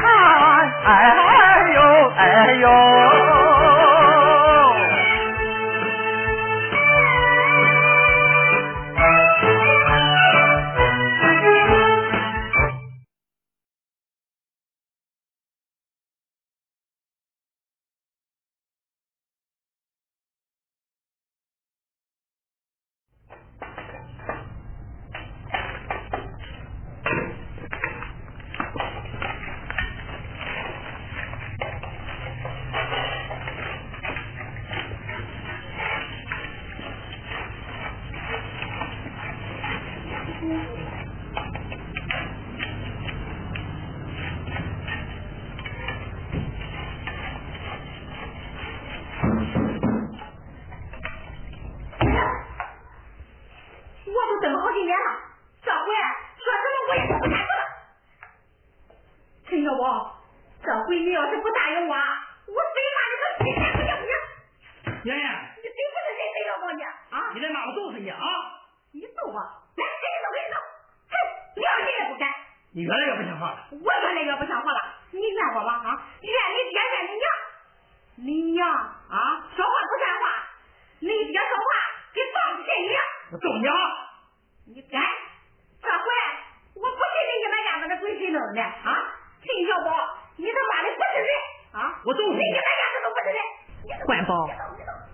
看，哎呦，哎呦。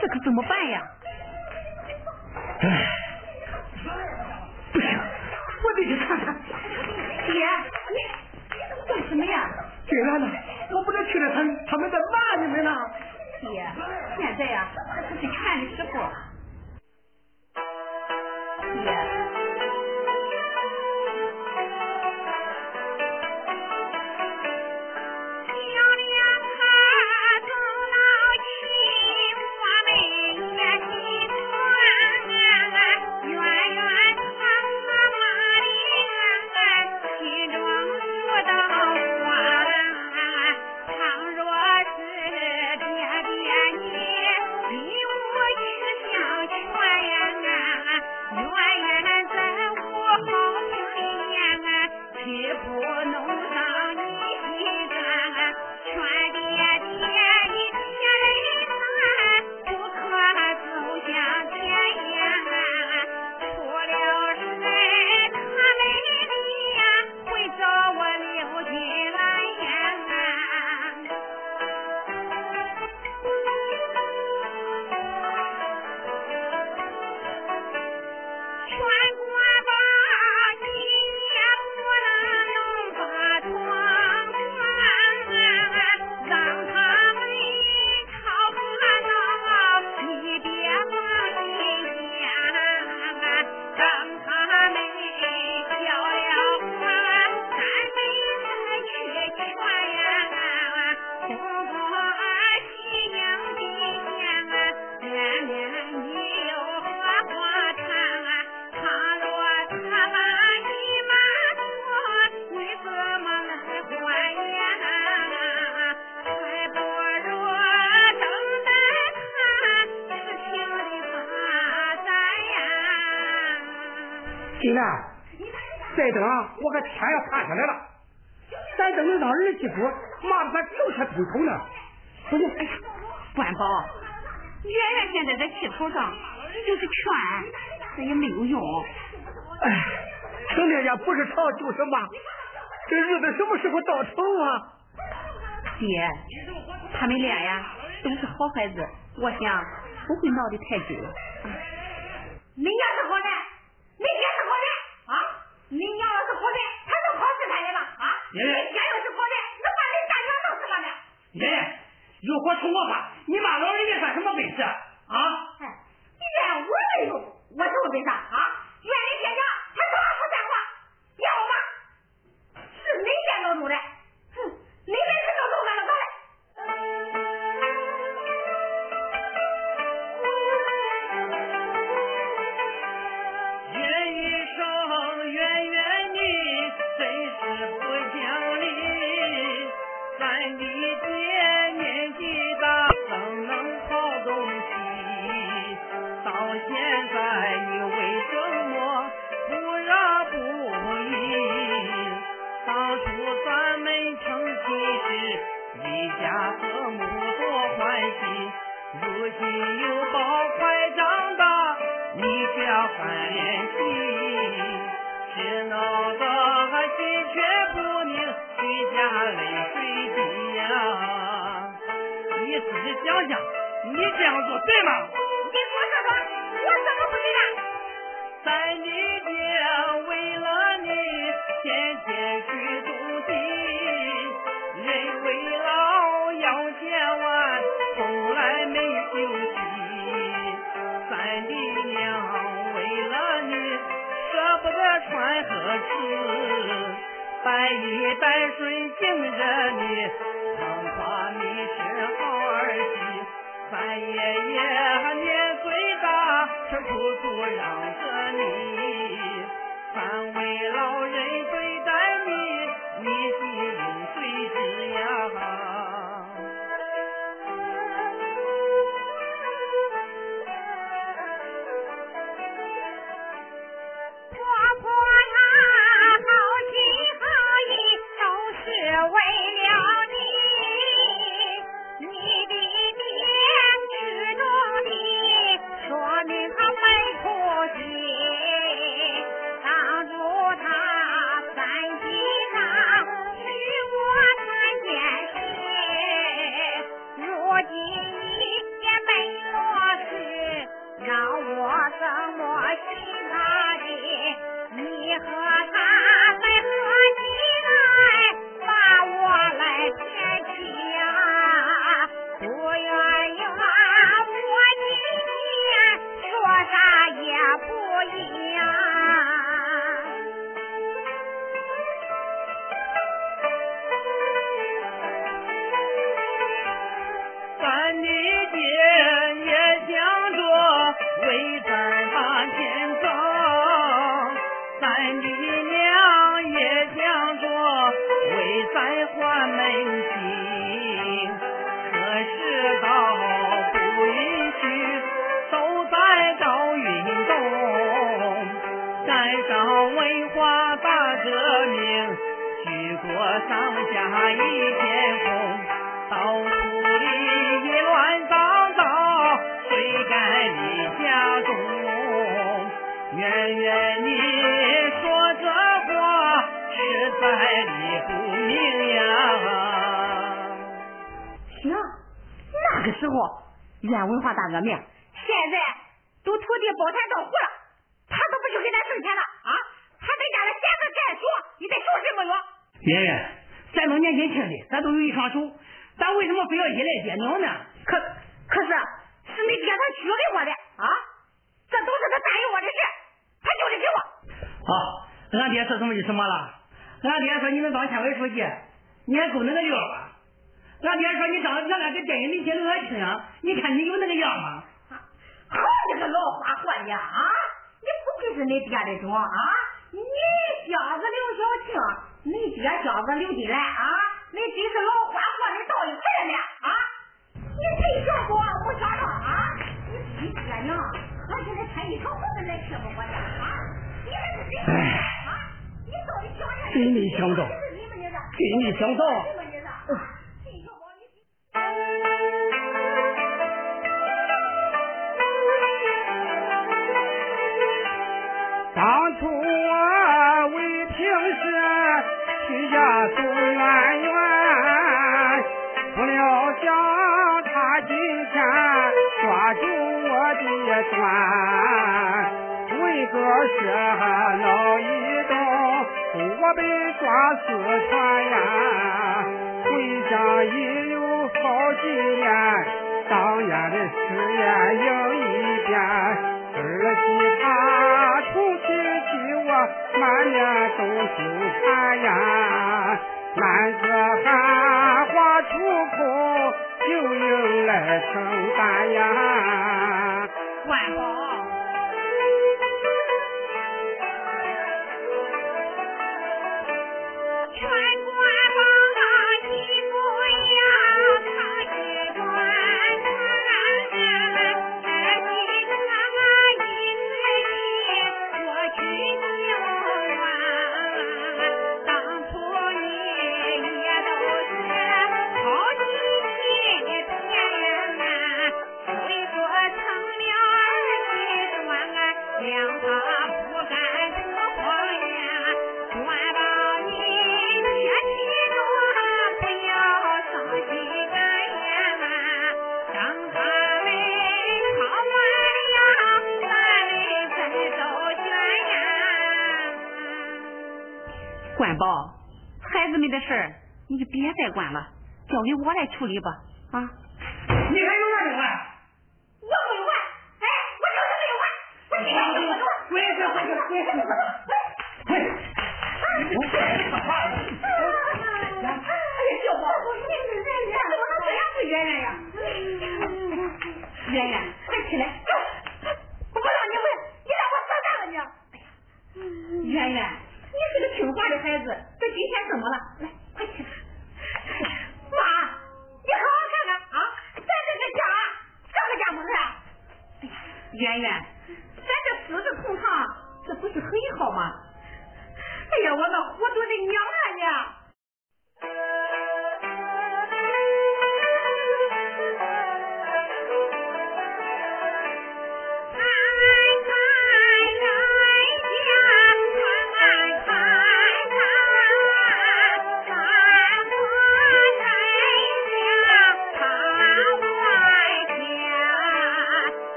这可怎么办呀？门口呢，关宝，圆圆现在在气头上，就是劝，这也没有用。哎，成天家不是吵就是骂，这日子什么时候到头啊？爹，他们俩呀，都是好孩子，我想不会闹得太久。啊。恁家。我干呢？可可是是你爹他许给我的啊，这都是他答应我的事，他就得给我。好，俺爹说什么就什么了。俺爹说你能当县委书记，你还够那个料吧？俺爹说你当俺俩跟电影里写的那亲啊，你看你有那个样吗？好你个老花货的啊！你不愧是你爹的种啊！你小子刘晓庆，你爹小子刘金兰啊！你真是老花货的到一块了啊！你谁说过我想着啊？你你爹娘还现在穿一条裤子来欺负我呢啊！你们是谁啊？你想想？真没想到是你，想到你们的啊！当初我为平时去家走远远，不料想钻，为个事闹一动，我被抓四川呀，回家已有好几年，当年的誓言又一遍。儿媳她重提起我，满面都羞惭呀，哪个喊话出口，就应来承担呀。万宝，孩子们的事儿你就别再管了，交给我来处理吧。啊，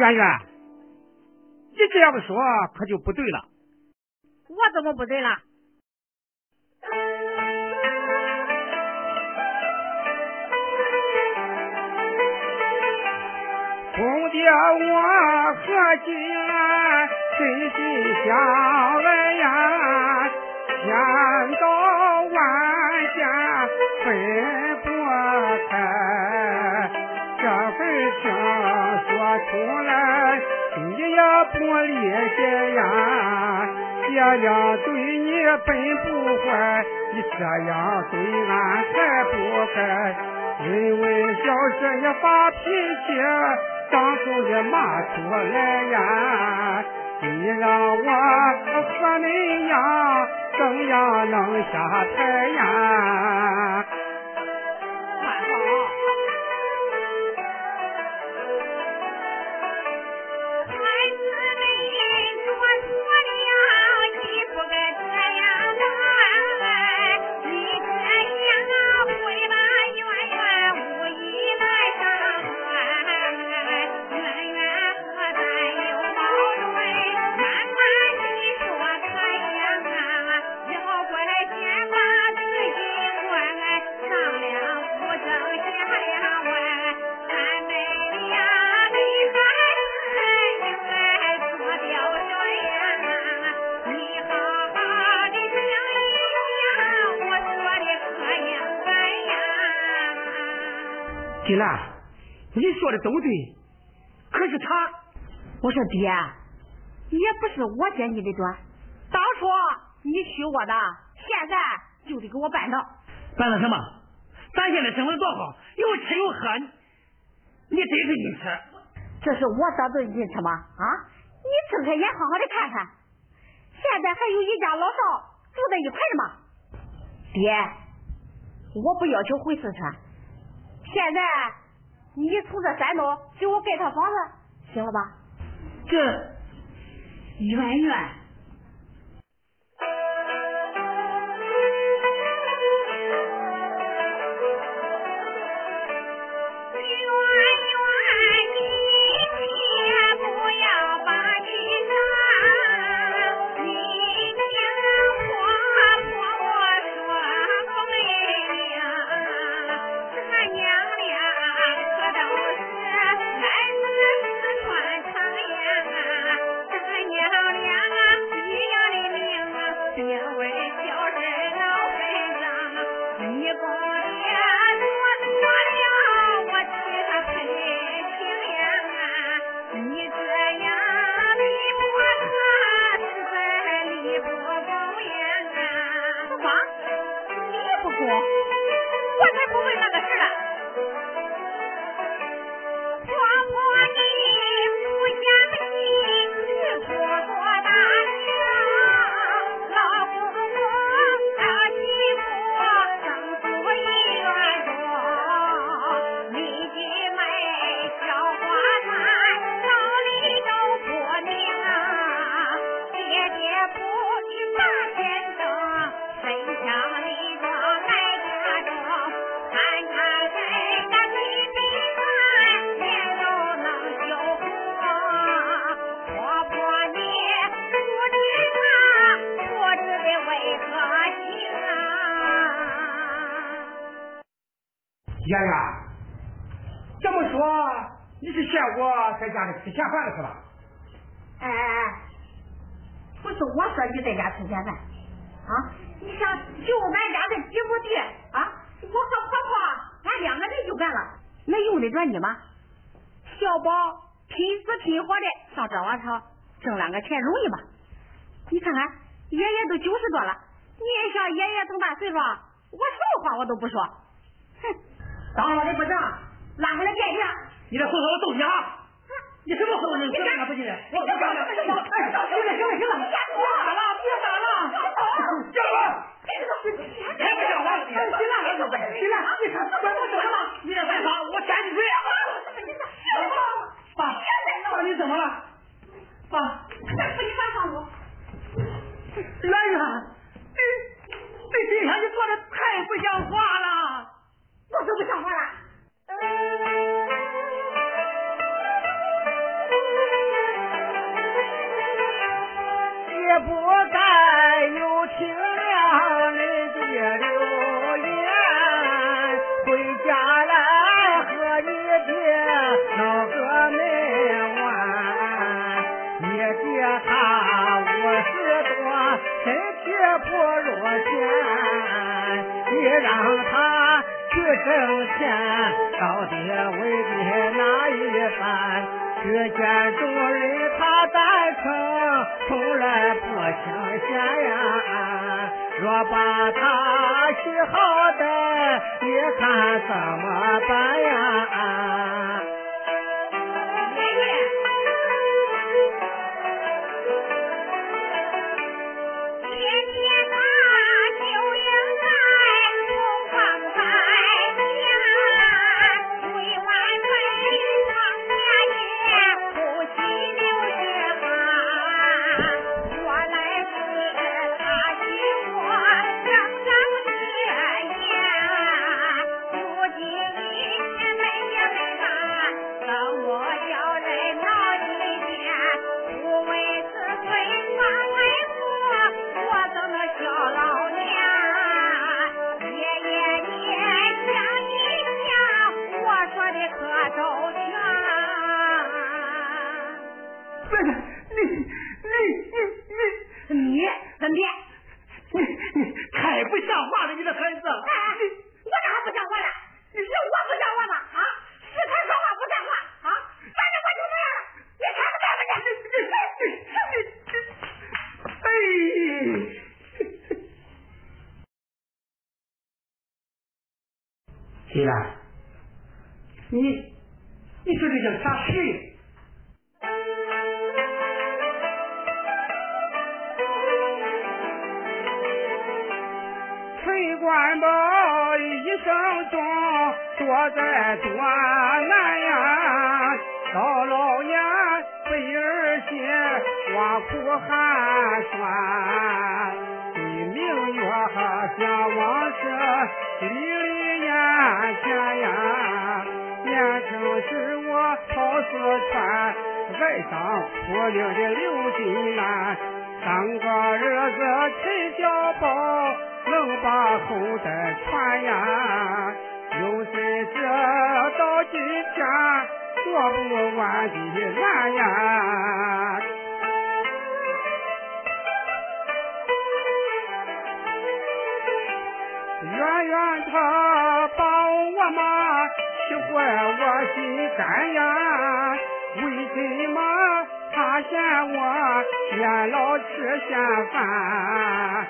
圆圆，你这样说可就不对了。我怎么不对了？兄弟，我和金兰真心相爱呀，千刀万剑分不开，出来，你也不理解呀。爹娘对你本不坏，你这样对俺才不该。因为小事你发脾气，当众的骂出来呀。你让我和你样，怎样能下台呀？说的都对，可是他我说爹，也不是我接你的短，当初你娶我的，现在就得给我办到。办到什么？咱现在生活多好，有吃有喝，你得给你吃。这是我得罪你吃吗？啊！你睁开眼好好的看看，现在还有一家老少住在一块的吗？爹，我不要求回四川，现在你从这山东给我盖套房子，行了吧？这圆圆。圆圆，这么说你是嫌我在家里吃闲饭了是吧？哎哎哎，不是我说你在家吃闲饭啊！你想就俺家这几亩地啊，我和婆婆俺两个人就干了，那用得着你吗？小宝拼死拼活的上这网上挣两个钱容易吗？你看看爷爷都九十多了，你也像爷爷这么大岁数，我什么话我都不说，哼。当我的不成，拉回来见见。你这回头我揍你啊！你什么时候能行了不行了？我不干了！行了行了行了行了，别打了别打了！叫了！还不讲话？起来起来！起来！你看管我做什么？你这犯法，我斩你嘴！爸，爸你怎么了？爸，再不你上上路。圆圆，这这今天你做的太不像话了。我就不像话了。也不挣钱，到底为的哪一番？只见主人他赞成，从来不清闲呀。若把他喜好的，你看怎么办呀？我的可周全不是你你你你分别你你说这叫啥事？崔官宝一生中多灾多难呀，到老年背儿心挖苦寒酸，对明月想往事历历眼前呀。年轻时我跑四川，爱上苦命的刘金兰，三个儿子陈小宝。能把后代传呀，有谁知到今天做不完的难呀？远远他把我妈气坏我心肝呀，为什么他嫌我年老吃闲饭？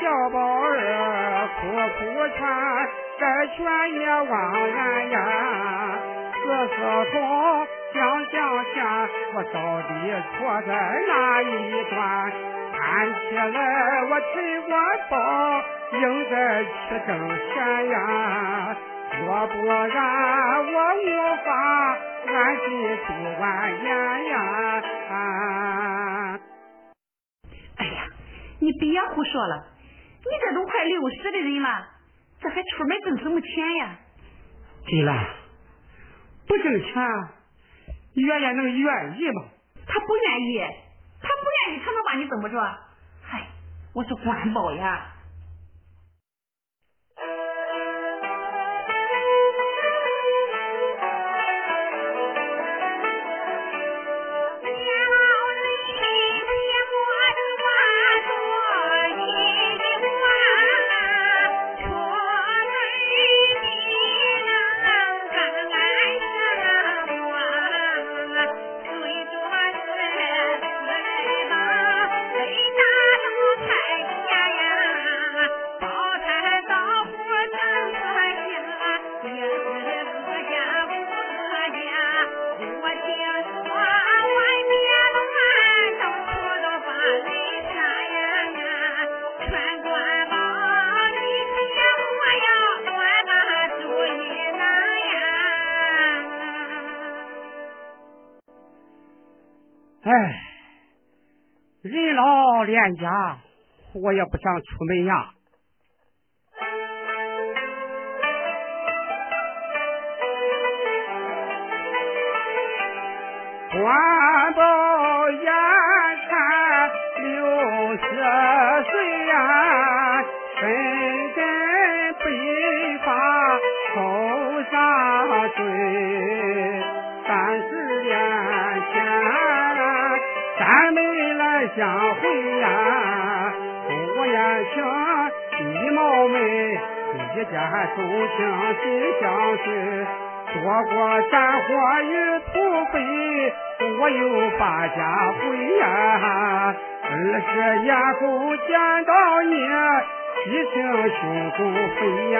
小宝儿苦苦劝，该劝也枉然呀。这时候想想想，我到底错在哪一段？看起来我陈官宝应该去挣钱呀，若不然我无法安心度晚年呀。哎呀，你别胡说了。你这都快六十的人了，这还出门挣什么钱呀？金兰，不挣钱，月月能愿意吗？他不愿意，他不愿意，他能把你怎么着？嗨，我是官保呀。搬家，我也不想出门呀。我又把家回呀。二十年后见到你，激情胸中飞呀。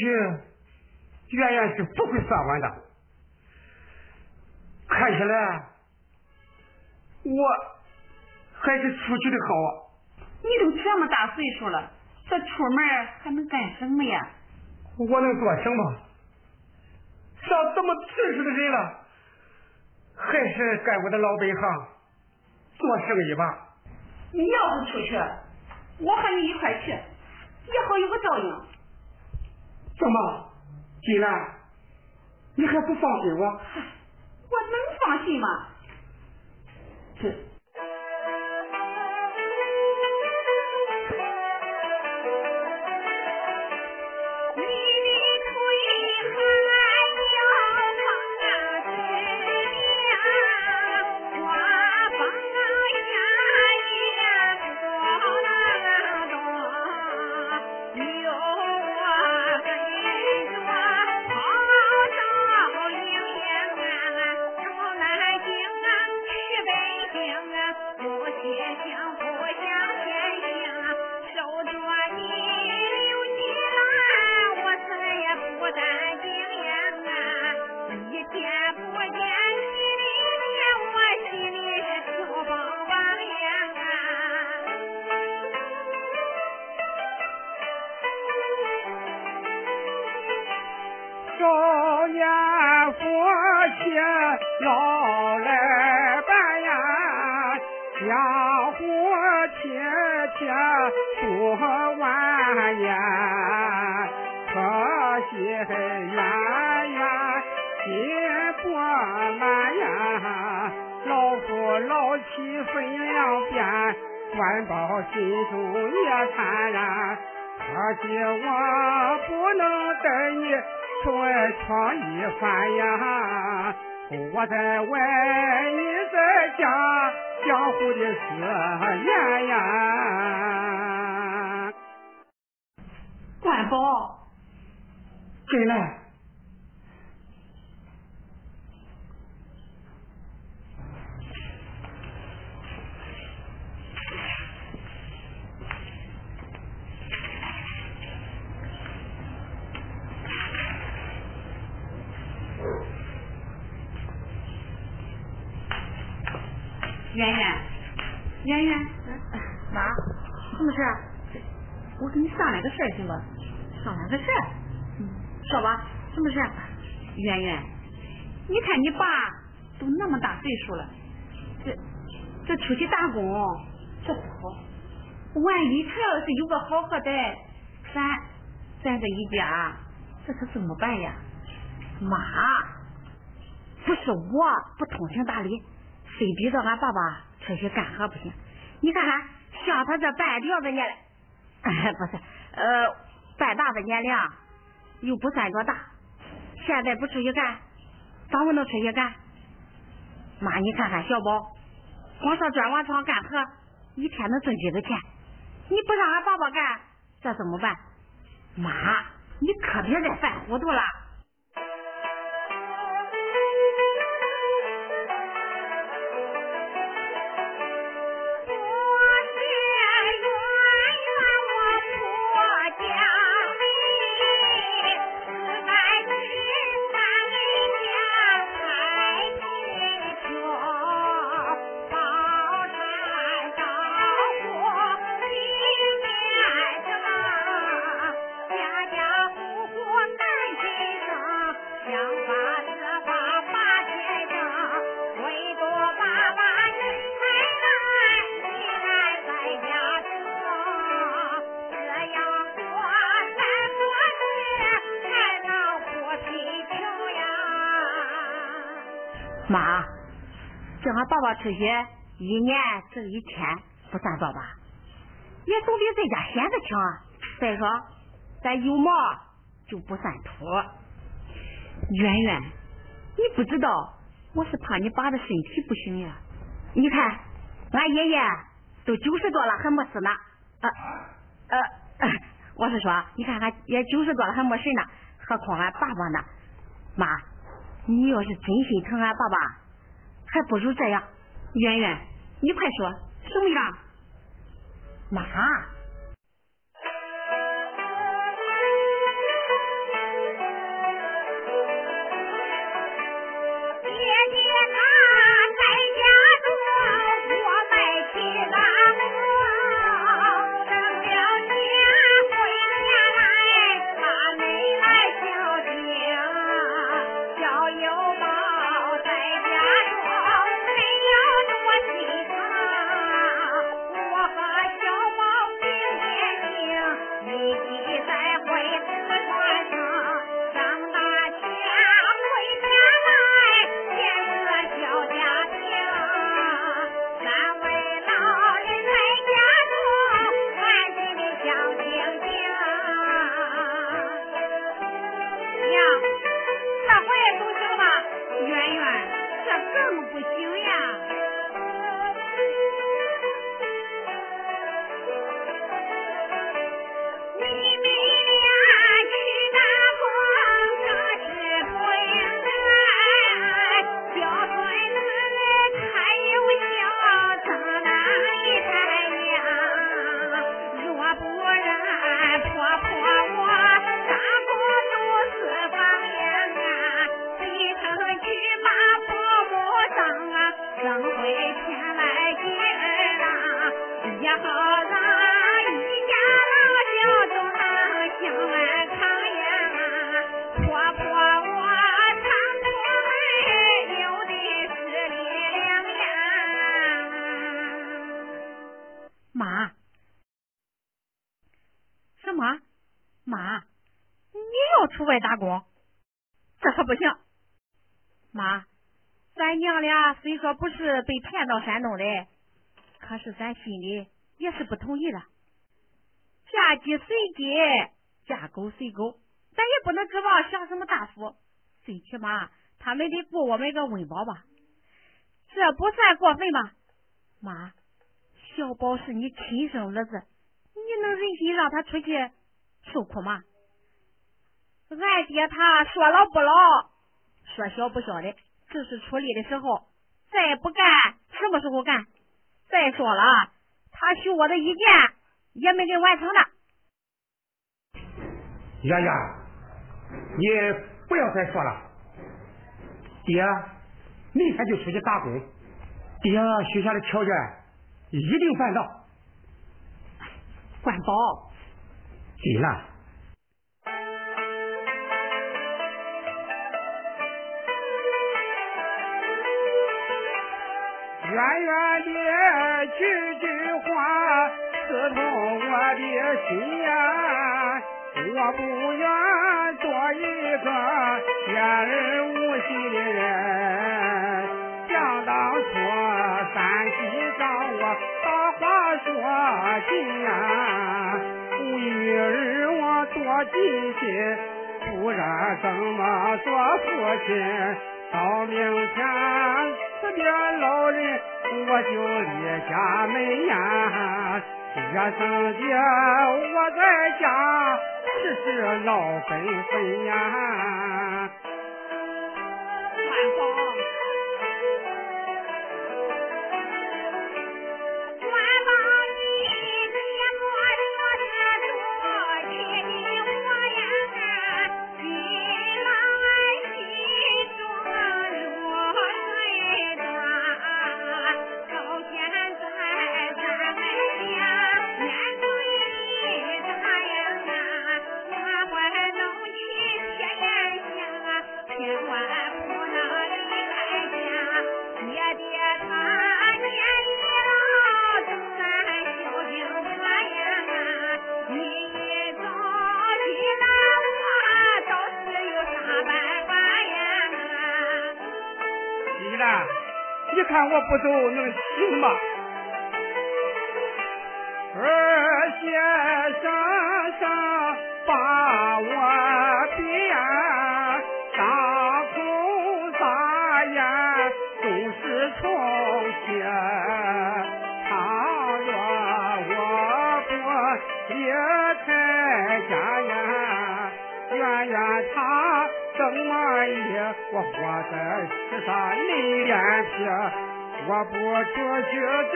出去，远远是不会算完的。看起来，我还是出去的好啊。你都这么大岁数了，这出门还能干什么呀？我能做什么？像这么岁数的人了，还是干我的老本行，做生意吧。你要不出去，我和你一块去，也好有个照应。怎么，金兰，你还不放心我？我能放心吗？这。少年夫妻老来伴呀，家和天天过晚年，可惜鸳鸯结不满呀，老夫老妻分两边，万般心中也坦然，可惜我不能带你。在外，你在家，相互的思念呀。关宝，进来。圆圆，圆圆，妈，什么事？我跟你商量个事儿，行不？商量个事？嗯，说吧，什么事？圆圆，你看你爸都那么大岁数了，这这出去打工，这不好。万一他要是有个好货在，咱咱这一家，这可怎么办呀？妈，不是我不通情达理。非逼着俺爸爸出去干活不行，你看看，像他这半吊子年龄，不是，呃，半大的年龄，又不算多大，现在不出去干，怎么能出去干？妈，你看看小宝，光上砖瓦厂干活，一天能挣几个钱？你不让俺爸爸干，这怎么办？妈，你可别再犯糊涂了。妈，叫俺爸爸出去一年挣一千不算多吧？也总比在家闲着强。再说咱有毛就不算秃。圆圆，你不知道我是怕你爸的身体不行呀。你看俺爷爷都九十多了还没死呢。呃呃，我是说，你看俺也九十多了还没事呢，何况俺爸爸呢？妈。你要是真心疼俺爸爸，还不如这样。圆圆，你快说什么样？妈。到山东来，可是咱心里也是不同意的。嫁鸡随鸡，嫁狗随狗，咱也不能指望享什么大福。最起码他们得顾我们个温饱吧，这不算过分吧？妈，小宝是你亲生儿子，你能忍心让他出去受苦吗？俺爹他说老不老。说小不小的，只是出力的时候，再不干，什么时候干？再说了，他许我的意见也没给完成呢。丫丫，你不要再说了。爹，明天就出去打工。爹许下的条件一定办到。关宝，金兰。远远的句句话刺痛我的心呀！我不愿做一个言而无信的人。想当初山西找我把话说尽呀，不一日我多尽心，不然怎么做父亲？到明天。这边老人我就离家门呀，夜生的我在家时时闹纷纷呀。万宝不走能行吗？二先生上把我贬，大口撒言都是重谢。倘若我不离开家呀，愿愿他怎么也我活在世上累脸皮。我不出去挣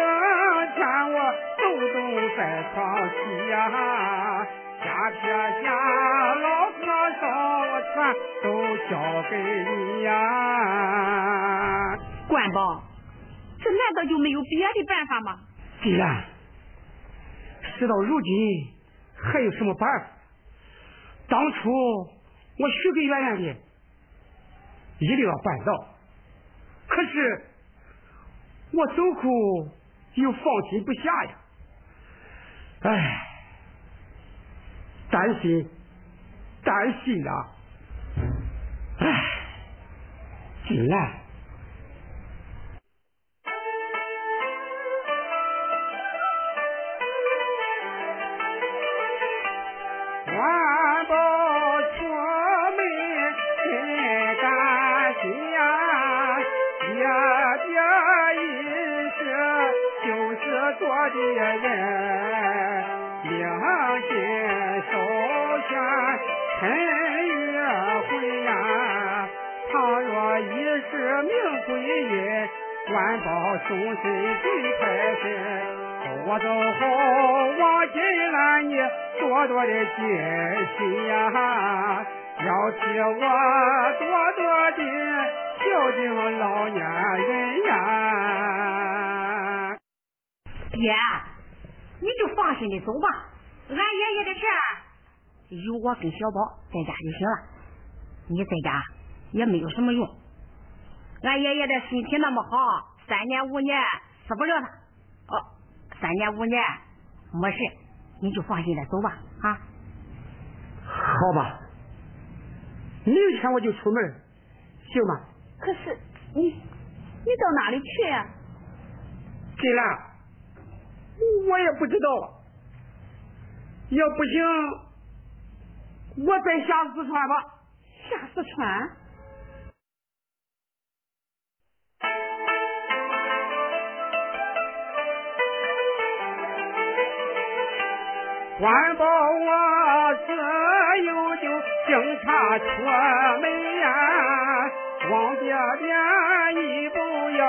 钱，我抖抖在床西呀。下撇下老和尚，我全都交给你呀。关宝，这难道就没有别的办法吗？既然事到如今，还有什么办法？当初我许给圆圆的，一定要办到。可是。我受苦又放心不下呀，哎，担心，担心呐，哎，进来。的人领进首选陈月会呀，倘若一时命归阴，官报终身进太深。我走后望金兰你多多的尽心呀，要替我多多的孝敬老年人呀。爹，你就放心的走吧，俺爷爷的事有我跟小宝在家就行了，你在家也没有什么用。俺爷爷的身体那么好，三年五年死不了他。哦，三年五年没事，你就放心的走吧，啊。好吧，明天我就出门，行吗？可是你你到哪里去呀？金兰，我也不知道，要不行，我再下四川吧。下四川？环保我自幼就警察出门呀，王爹爹你不要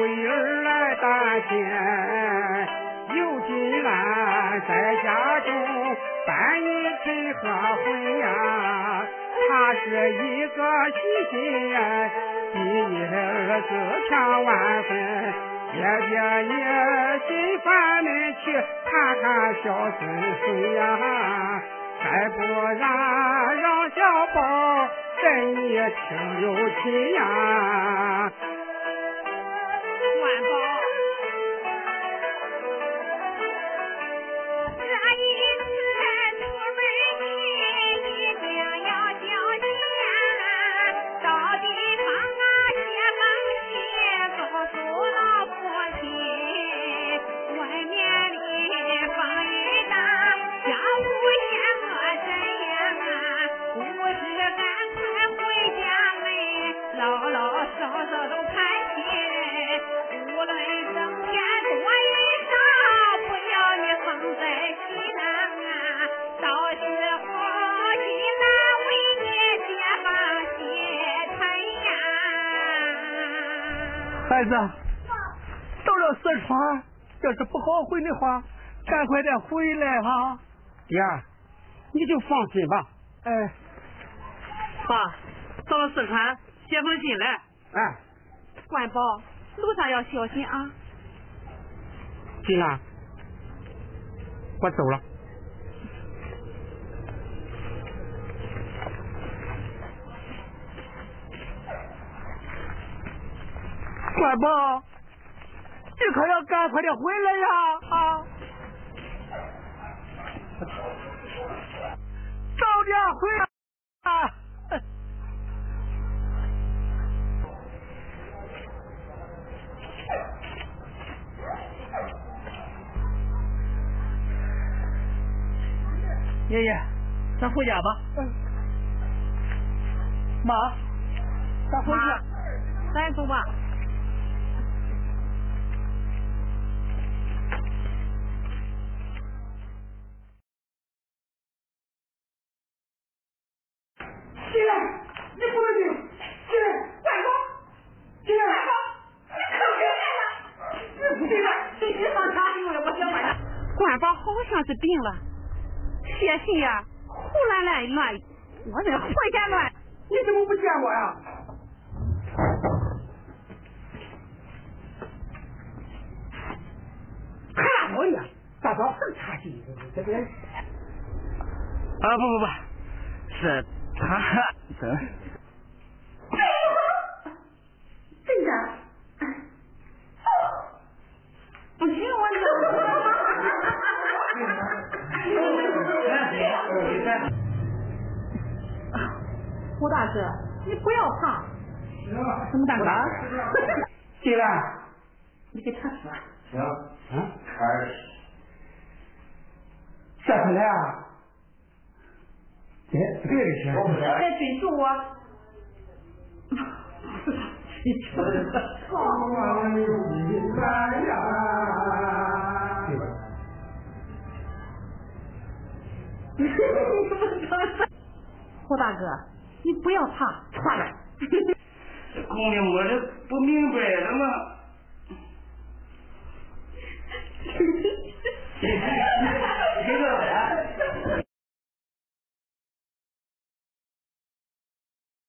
为儿来担心，有金兰在家中伴你晨和婚呀，他是一个细心人，比你儿子强万分。爹爹，你心烦闷去看看小孙孙呀，再不然让小宝跟你亲又亲呀。万宝。孩子，到了四川，要是不好回的话，赶快点回来哈。爹，你就放心吧。哎，爸，到了四川，写封信来。哎，关宝，路上要小心啊。金兰，我走了。关宝，你可要赶快的回来呀！啊，早点回来啊！爷爷，咱回家吧。嗯。妈，咱回去。咱走吧。是病了，写信呀，胡乱乱乱，我这胡瞎乱。你怎么不见我呀？看我呀，大早很差劲，这边。啊不不不，是。他真真的，不行我胡大哥，你不要怕。什么大哥？进来。你给他说。行。嗯。二十。下回来啊。别别给钱别追诉我。你说胡 大哥你不要怕怕了这姑娘我这不明白了吗